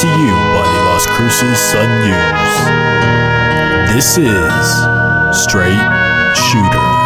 to you by the Las Cruces Sun News. This is Straight Shooter.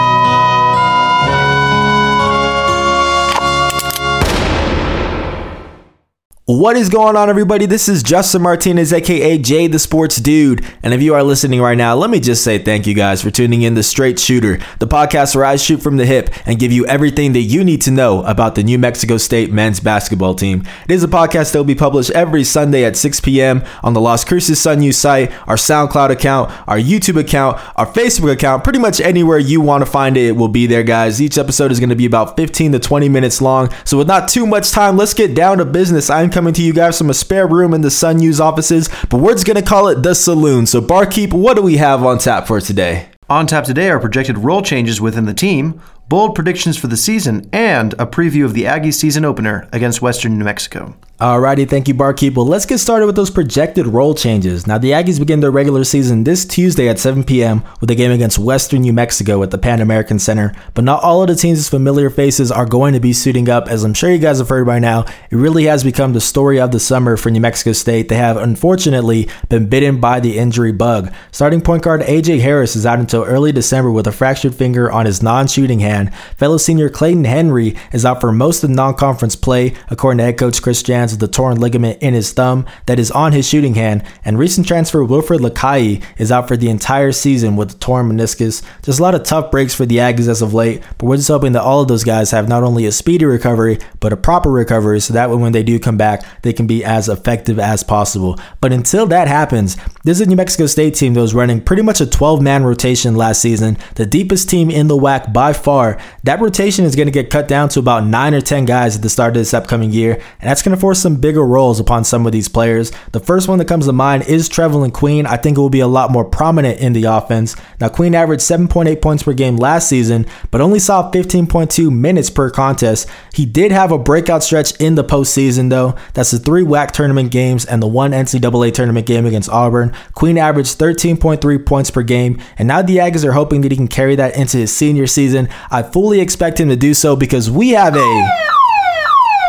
What is going on, everybody? This is Justin Martinez, aka Jay the Sports Dude. And if you are listening right now, let me just say thank you guys for tuning in to Straight Shooter, the podcast where I shoot from the hip and give you everything that you need to know about the New Mexico State men's basketball team. It is a podcast that will be published every Sunday at 6 p.m. on the Las Cruces Sun News site, our SoundCloud account, our YouTube account, our Facebook account, pretty much anywhere you want to find it, it will be there, guys. Each episode is going to be about 15 to 20 minutes long. So, with not too much time, let's get down to business. I'm coming to you guys from a spare room in the Sun News offices, but we're just gonna call it the saloon. So, barkeep, what do we have on tap for today? On tap today are projected role changes within the team, bold predictions for the season, and a preview of the Aggie season opener against Western New Mexico. Alrighty, thank you, Barkeep. Well, let's get started with those projected role changes. Now, the Aggies begin their regular season this Tuesday at 7 p.m. with a game against Western New Mexico at the Pan American Center. But not all of the team's familiar faces are going to be suiting up, as I'm sure you guys have heard by now. It really has become the story of the summer for New Mexico State. They have unfortunately been bitten by the injury bug. Starting point guard AJ Harris is out until early December with a fractured finger on his non shooting hand. Fellow senior Clayton Henry is out for most of non conference play, according to head coach Chris Jans of the torn ligament in his thumb that is on his shooting hand, and recent transfer Wilfried Likayi is out for the entire season with a torn meniscus. Just a lot of tough breaks for the Aggies as of late, but we're just hoping that all of those guys have not only a speedy recovery, but a proper recovery so that way when they do come back, they can be as effective as possible. But until that happens, this is a New Mexico State team that was running pretty much a 12 man rotation last season, the deepest team in the WAC by far. That rotation is going to get cut down to about 9 or 10 guys at the start of this upcoming year, and that's going to force some bigger roles upon some of these players. The first one that comes to mind is Trevelin Queen. I think it will be a lot more prominent in the offense. Now, Queen averaged 7.8 points per game last season, but only saw 15.2 minutes per contest. He did have a breakout stretch in the postseason, though. That's the three WAC tournament games and the one NCAA tournament game against Auburn. Queen averaged 13.3 points per game, and now the Aggies are hoping that he can carry that into his senior season. I fully expect him to do so because we have a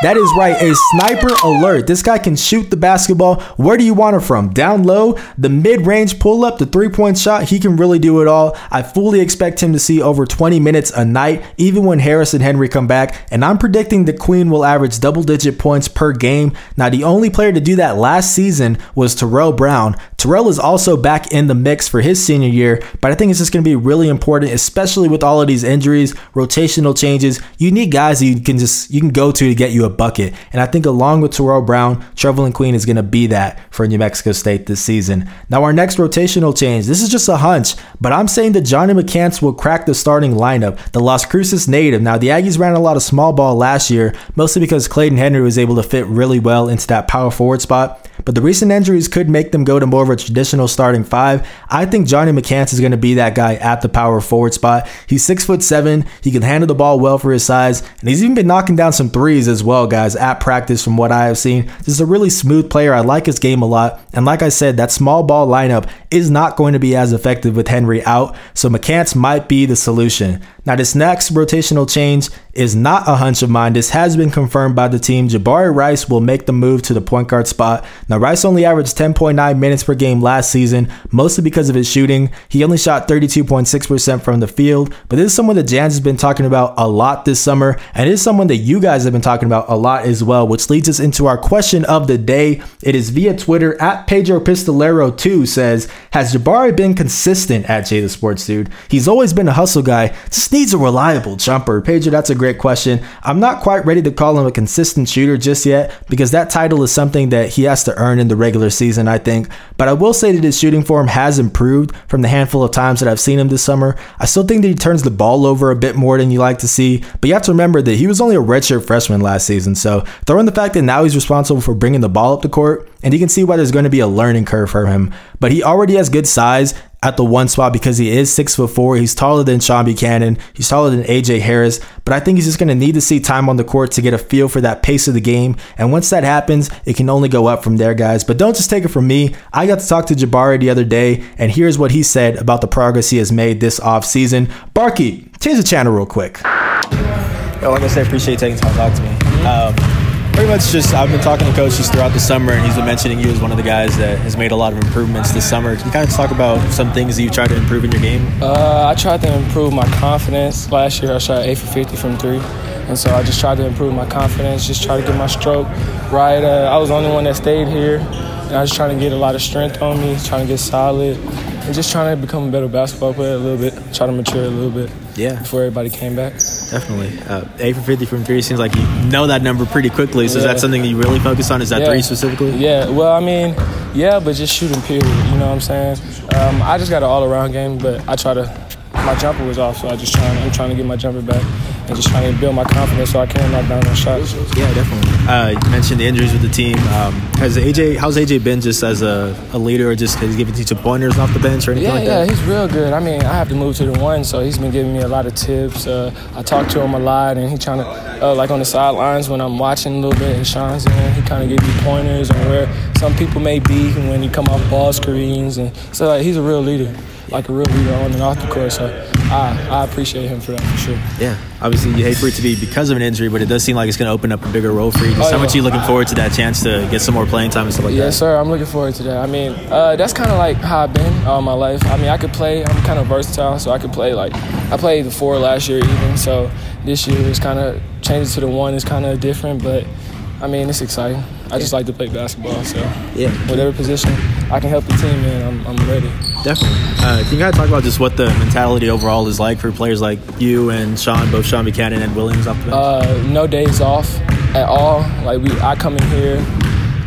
that is right, a sniper alert. This guy can shoot the basketball. Where do you want it from? Down low, the mid range pull up, the three point shot. He can really do it all. I fully expect him to see over 20 minutes a night, even when Harris and Henry come back. And I'm predicting the Queen will average double digit points per game. Now, the only player to do that last season was Terrell Brown. Terrell is also back in the mix for his senior year, but I think it's just going to be really important, especially with all of these injuries, rotational changes. You need guys that you can just you can go to to get you a bucket. And I think along with Terrell Brown, Trevelin Queen is going to be that for New Mexico State this season. Now, our next rotational change, this is just a hunch, but I'm saying that Johnny McCants will crack the starting lineup. The Las Cruces native. Now, the Aggies ran a lot of small ball last year, mostly because Clayton Henry was able to fit really well into that power forward spot. But the recent injuries could make them go to more of a traditional starting five. I think Johnny McCants is going to be that guy at the power forward spot. He's six foot seven. He can handle the ball well for his size, and he's even been knocking down some threes as well, guys, at practice from what I have seen. This is a really smooth player. I like his game a lot. And like I said, that small ball lineup is not going to be as effective with Henry out. So McCants might be the solution. Now, this next rotational change is not a hunch of mine. This has been confirmed by the team. Jabari Rice will make the move to the point guard spot. Now, Rice only averaged 10.9 minutes per game last season, mostly because of his shooting. He only shot 32.6% from the field, but this is someone that Jans has been talking about a lot this summer, and it is someone that you guys have been talking about a lot as well, which leads us into our question of the day. It is via Twitter at Pedro Pistolero 2 says, Has Jabari been consistent at J the Sports Dude? He's always been a hustle guy. Just needs a reliable jumper. Pedro, that's a great question. I'm not quite ready to call him a consistent shooter just yet because that title is something that he has to earn in the regular season, I think. But I will say that his shooting form has improved from the handful of times that I've seen him this summer. I still think that he turns the ball over a bit more than you like to see, but you have to remember that he was only a redshirt freshman last season. So throw in the fact that now he's responsible for bringing the ball up the court, and you can see why there's going to be a learning curve for him. But he already has good size at the one spot because he is six foot four. He's taller than Shunn Buchanan. He's taller than AJ Harris. But I think he's just going to need to see time on the court to get a feel for that pace of the game. And once that happens, it can only go up from there, guys. But don't just take it from me. I got to talk to Jabari the other day, and here's what he said about the progress he has made this offseason. Barky, change the channel real quick. Yo, like I said, appreciate taking time to talk to me. Um, pretty much just I've been talking to coaches throughout the summer, and he's been mentioning you as one of the guys that has made a lot of improvements this summer. Can you kind of talk about some things that you've tried to improve in your game? Uh, I tried to improve my confidence. Last year, I shot eight for 50 from three, and so I just tried to improve my confidence. Just try to get my stroke right. Uh, I was the only one that stayed here, and I was trying to get a lot of strength on me, trying to get solid, and just trying to become a better basketball player a little bit. Try to mature a little bit. Yeah. Before everybody came back. Definitely. Uh, eight for 50 from three seems like you know that number pretty quickly. So yeah. is that something that you really focus on? Is that yeah. three specifically? Yeah. Well, I mean, yeah, but just shooting period. You know what I'm saying? Um, I just got an all around game, but I try to. My jumper was off, so I just trying. I'm trying to get my jumper back and just trying to build my confidence so I can knock down those shots. Yeah, definitely. Uh, you mentioned the injuries with the team. Um, has AJ? How's AJ been just as a, a leader, or just has he given you some pointers off the bench or anything yeah, like yeah, that? Yeah, he's real good. I mean, I have to move to the one, so he's been giving me a lot of tips. Uh, I talk to him a lot, and he trying to uh, like on the sidelines when I'm watching a little bit and Shunn's in. He kind of gives me pointers on where some people may be when you come off ball screens, and so like he's a real leader like a real leader on and off the court. So I, I appreciate him for that for sure. Yeah, obviously you hate for it to be because of an injury, but it does seem like it's going to open up a bigger role for you. Just oh, how yeah. much are you looking forward to that chance to get some more playing time and stuff like yes, that? Yes, sir. I'm looking forward to that. I mean, uh, that's kind of like how I've been all my life. I mean, I could play. I'm kind of versatile, so I could play like I played the four last year even. So this year is kind of changing to the one is kind of different, but I mean, it's exciting. I just like to play basketball, so yeah, whatever position I can help the team in, I'm, I'm ready. Definitely. Uh, can you of talk about just what the mentality overall is like for players like you and Shunn, both Shunn Buchanan and Williams off the bench? Uh, no days off at all. Like we, I come in here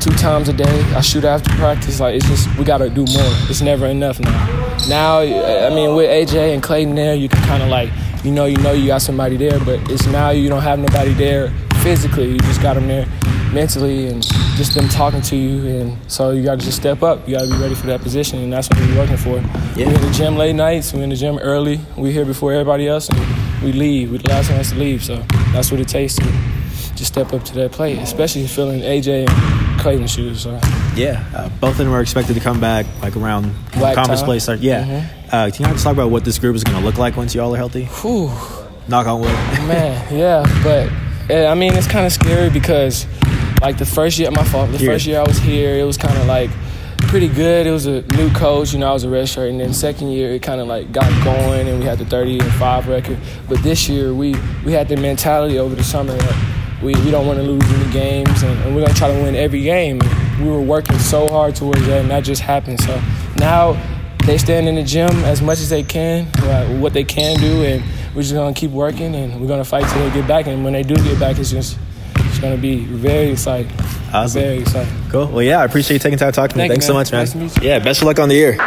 two times a day. I shoot after practice. Like it's just we gotta do more. It's never enough now. Now, I mean, with AJ and Clayton there, you can kind of like you know you know you got somebody there, but it's now you don't have nobody there physically. You just got them there mentally and just them talking to you. And so you got to just step up. You got to be ready for that position, and that's what we're working for. Yeah. We're in the gym late nights. We're in the gym early. We're here before everybody else, and we leave. We're the last ones to leave. So that's what it takes to just step up to that plate, especially feeling AJ and Clayton shoes. So. Yeah, uh, both of them are expected to come back like around Black conference time. play start. Yeah. Mm-hmm. Uh, can you just talk about what this group is going to look like once you all are healthy? Whew. Knock on wood. Man, yeah, but I mean, it's kind of scary because, like, the first year, my fault, the first year I was here, it was kind of like pretty good. It was a new coach, you know, I was a redshirt, and then second year it kind of like got going, and we had the 30 and five record. But this year we we had the mentality over the summer that we, we don't want to lose any games, and, and we're gonna try to win every game. We were working so hard towards that, and that just happened. So now they stand in the gym as much as they can, uh, what they can do, and we're just gonna keep working and we're gonna fight till they get back. And when they do get back, it's just it's gonna be very exciting. Awesome. Very exciting. Cool. Well, yeah, I appreciate you taking time to talk to me. Thank Thanks you, so much, man. Nice yeah, best of luck on the year.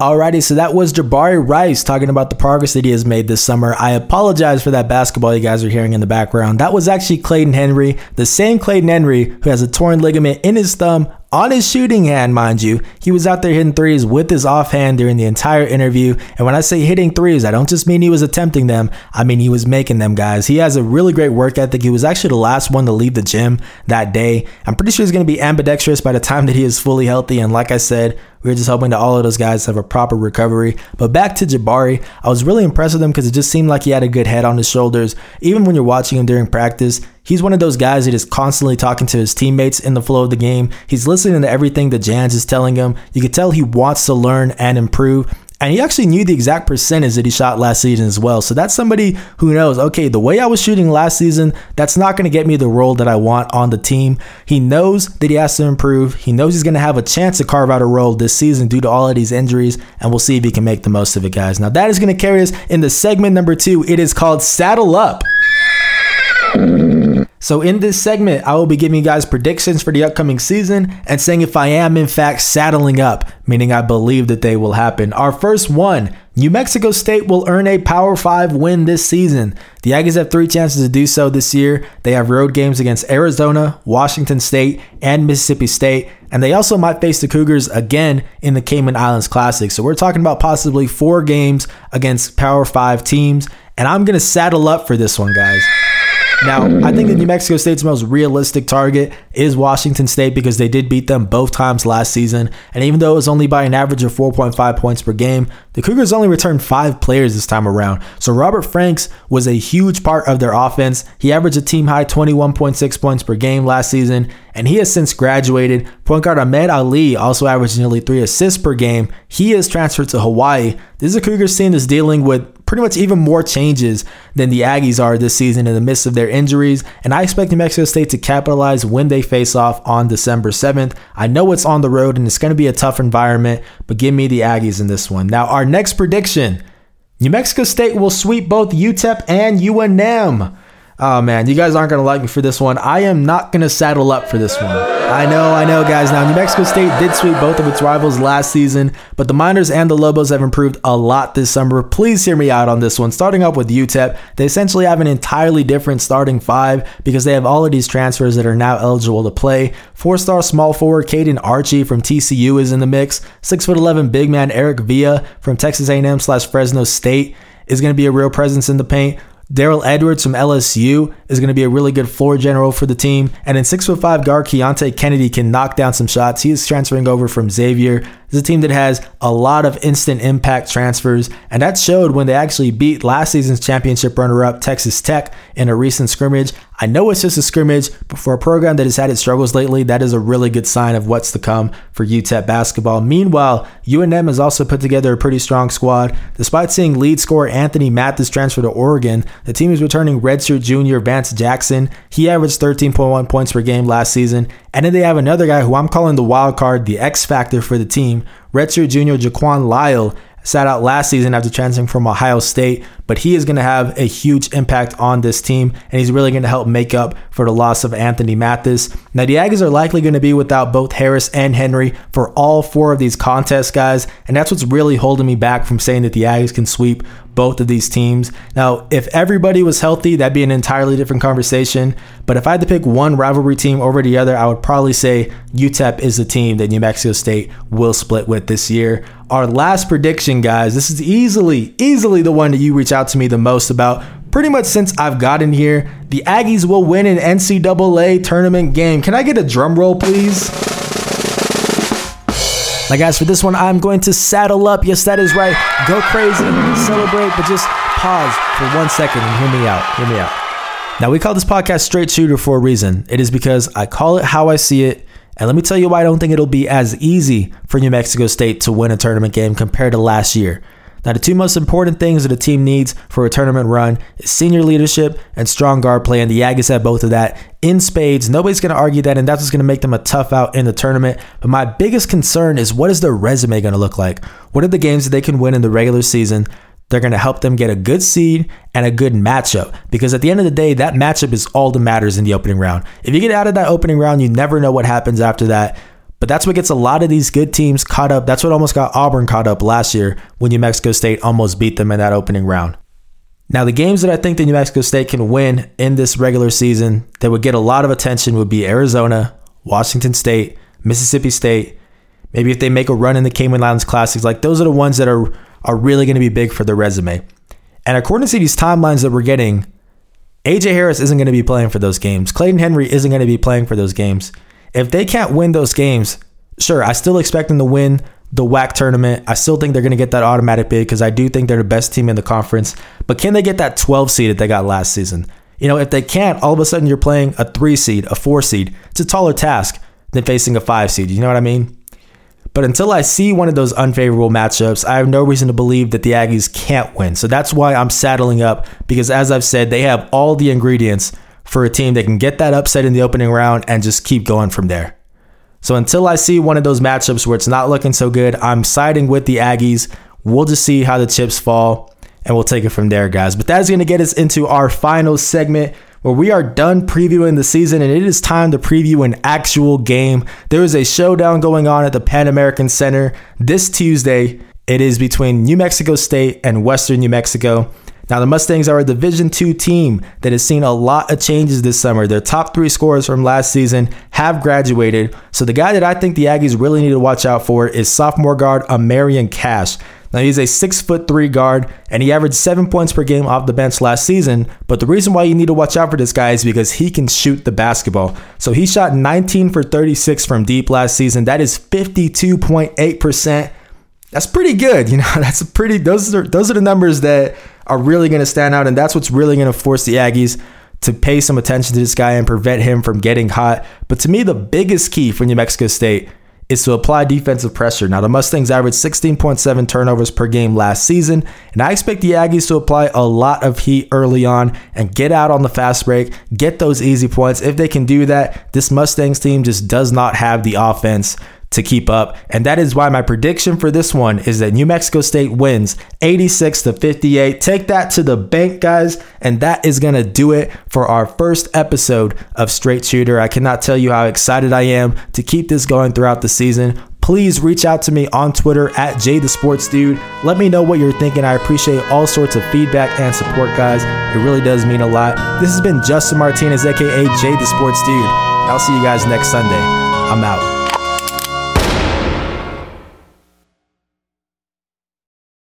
Alrighty, so that was Jabari Rice talking about the progress that he has made this summer. I apologize for that basketball you guys are hearing in the background. That was actually Clayton Henry, the same Clayton Henry who has a torn ligament in his thumb on his shooting hand, mind you. He was out there hitting threes with his offhand during the entire interview. And when I say hitting threes, I don't just mean he was attempting them, I mean he was making them, guys. He has a really great work ethic. He was actually the last one to leave the gym that day. I'm pretty sure he's going to be ambidextrous by the time that he is fully healthy. And like I said, we are just hoping that all of those guys have a proper recovery. But back to Jabari, I was really impressed with him because it just seemed like he had a good head on his shoulders. Even when you're watching him during practice, he's one of those guys that is constantly talking to his teammates in the flow of the game. He's listening to everything that Jans is telling him. You can tell he wants to learn and improve. And he actually knew the exact percentage that he shot last season as well. So that's somebody who knows, okay, the way I was shooting last season, that's not going to get me the role that I want on the team. He knows that he has to improve. He knows he's going to have a chance to carve out a role this season due to all of these injuries. And we'll see if he can make the most of it, guys. Now, that is going to carry us into segment number two. It is called Saddle Up. So, in this segment, I will be giving you guys predictions for the upcoming season and saying if I am, in fact, saddling up, meaning I believe that they will happen. Our first one New Mexico State will earn a Power 5 win this season. The Aggies have three chances to do so this year. They have road games against Arizona, Washington State, and Mississippi State, and they also might face the Cougars again in the Cayman Islands Classic. So, we're talking about possibly four games against Power 5 teams, and I'm going to saddle up for this one, guys. Now, I think the New Mexico State's most realistic target is Washington State because they did beat them both times last season. And even though it was only by an average of 4.5 points per game, the Cougars only returned five players this time around. So Robert Franks was a huge part of their offense. He averaged a team high 21.6 points per game last season, and he has since graduated. Point guard Ahmed Ali also averaged nearly three assists per game. He is transferred to Hawaii. This is a Cougars team that's dealing with pretty much even more changes than the Aggies are this season in the midst of their injuries. And I expect New Mexico State to capitalize when they face off on December 7th. I know it's on the road and it's going to be a tough environment, but give me the Aggies in this one. Now, our next prediction New Mexico State will sweep both UTEP and UNM. Oh man, you guys aren't gonna like me for this one. I am not gonna saddle up for this one. I know, I know, guys. Now, New Mexico State did sweep both of its rivals last season, but the Miners and the Lobos have improved a lot this summer. Please hear me out on this one. Starting up with UTEP, they essentially have an entirely different starting five because they have all of these transfers that are now eligible to play. Four-star small forward Kaden Archie from TCU is in the mix. Six foot eleven big man Eric Vila from Texas A&M slash Fresno State is going to be a real presence in the paint. Daryl Edwards from LSU is going to be a really good floor general for the team. And in 6'5 guard Keontae Kennedy can knock down some shots. He is transferring over from Xavier. It's a team that has a lot of instant impact transfers, and that showed when they actually beat last season's championship runner up Texas Tech in a recent scrimmage. I know it's just a scrimmage, but for a program that has had its struggles lately, that is a really good sign of what's to come for UTEP basketball. Meanwhile, UNM has also put together a pretty strong squad. Despite seeing lead scorer Anthony Mathis transfer to Oregon, the team is returning redshirt junior Vance Jackson. He averaged 13.1 points per game last season. And then they have another guy who I'm calling the wild card, the X factor for the team, redshirt junior Jaquan Lyle sat out last season after transferring from Ohio State, but he is going to have a huge impact on this team, and he's really going to help make up for the loss of Anthony Mathis. Now, the Aggies are likely going to be without both Harris and Henry for all four of these contests, guys, and that's what's really holding me back from saying that the Aggies can sweep both of these teams. Now, if everybody was healthy, that'd be an entirely different conversation. But if I had to pick one rivalry team over the other, I would probably say UTEP is the team that New Mexico State will split with this year. Our last prediction, guys, this is easily, easily the one that you reach out to me the most about. Pretty much since I've gotten here, the Aggies will win an NCAA tournament game. Can I get a drum roll, please? Now, guys, for this one, I'm going to saddle up. Yes, that is right. Go crazy, celebrate, but just pause for one second and hear me out. Hear me out. Now, we call this podcast Straight Shooter for a reason. It is because I call it how I see it. And let me tell you why I don't think it'll be as easy for New Mexico State to win a tournament game compared to last year. Now, the two most important things that a team needs for a tournament run is senior leadership and strong guard play, and the Aggies have both of that in spades. Nobody's going to argue that, and that's what's going to make them a tough out in the tournament. But my biggest concern is what is their resume going to look like? What are the games that they can win in the regular season? They're going to help them get a good seed and a good matchup because at the end of the day, that matchup is all that matters in the opening round. If you get out of that opening round, you never know what happens after that. But that's what gets a lot of these good teams caught up. That's what almost got Auburn caught up last year when New Mexico State almost beat them in that opening round. Now, the games that I think that New Mexico State can win in this regular season that would get a lot of attention would be Arizona, Washington State, Mississippi State. Maybe if they make a run in the Cayman Islands Classics, like those are the ones that are are really going to be big for their resume. And according to these timelines that we're getting, AJ Harris isn't going to be playing for those games. Clayton Henry isn't going to be playing for those games. If they can't win those games, sure, I still expect them to win the WAC tournament. I still think they're going to get that automatic bid because I do think they're the best team in the conference. But can they get that 12 seed that they got last season? You know, if they can't, all of a sudden you're playing a three seed, a four seed. It's a taller task than facing a five seed. You know what I mean? But until I see one of those unfavorable matchups, I have no reason to believe that the Aggies can't win. So that's why I'm saddling up because, as I've said, they have all the ingredients for a team that can get that upset in the opening round and just keep going from there. So until I see one of those matchups where it's not looking so good, I'm siding with the Aggies. We'll just see how the chips fall and we'll take it from there, guys. But that's going to get us into our final segment where we are done previewing the season and it is time to preview an actual game. There is a showdown going on at the Pan American Center this Tuesday. It is between New Mexico State and Western New Mexico. Now, the Mustangs are a Division II team that has seen a lot of changes this summer. Their top three scorers from last season have graduated. So, the guy that I think the Aggies really need to watch out for is sophomore guard Amarian Cash. Now he's a six foot three guard and he averaged seven points per game off the bench last season. But the reason why you need to watch out for this guy is because he can shoot the basketball. So he shot 19 for 36 from deep last season. That is 52.8%. That's pretty good. You know, that's a pretty those are those are the numbers that are really going to stand out and that's what's really going to force the Aggies to pay some attention to this guy and prevent him from getting hot. But to me, the biggest key for New Mexico State is to apply defensive pressure. Now, the Mustangs averaged 16.7 turnovers per game last season, and I expect the Aggies to apply a lot of heat early on and get out on the fast break, get those easy points. If they can do that, this Mustangs team just does not have the offense to keep up. And that is why my prediction for this one is that New Mexico State wins 86 to 58. Take that to the bank, guys. And that is going to do it for our first episode of Straight Shooter. I cannot tell you how excited I am to keep this going throughout the season. Please reach out to me on Twitter at Jay the Sports Dude. Let me know what you're thinking. I appreciate all sorts of feedback and support, guys. It really does mean a lot. This has been Justin Martinez, aka Jay the Sports Dude. I'll see you guys next Sunday. I'm out.